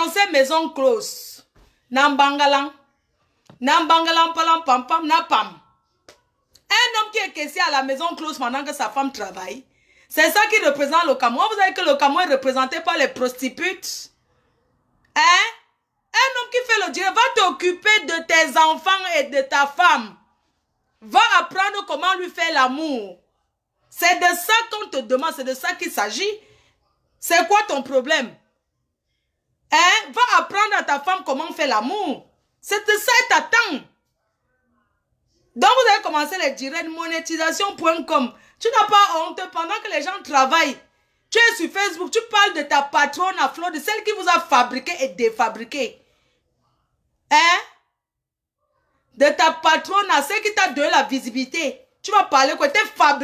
pensez maison close. Nambangalan. Nambangalan, palam, pam, pam, na pam. Un homme qui est caissier à la maison close pendant que sa femme travaille. C'est ça qui représente le Cameroun. Vous savez que le Cameroun est représenté par les prostitutes. Hein? Un homme qui fait le Dieu va t'occuper de tes enfants et de ta femme. Va apprendre comment lui faire l'amour. C'est de ça qu'on te demande, c'est de ça qu'il s'agit. C'est quoi ton problème? Hein? Va apprendre à ta femme comment faire l'amour. C'est ça qu'elle t'attend. Donc vous avez commencé les directs monétisation.com. Tu n'as pas honte pendant que les gens travaillent. Tu es sur Facebook, tu parles de ta patronne à flot, de celle qui vous a fabriqué et défabriqué. Hein? De ta patronne à celle qui t'a donné la visibilité. Tu vas parler quoi? Tu es fabriqué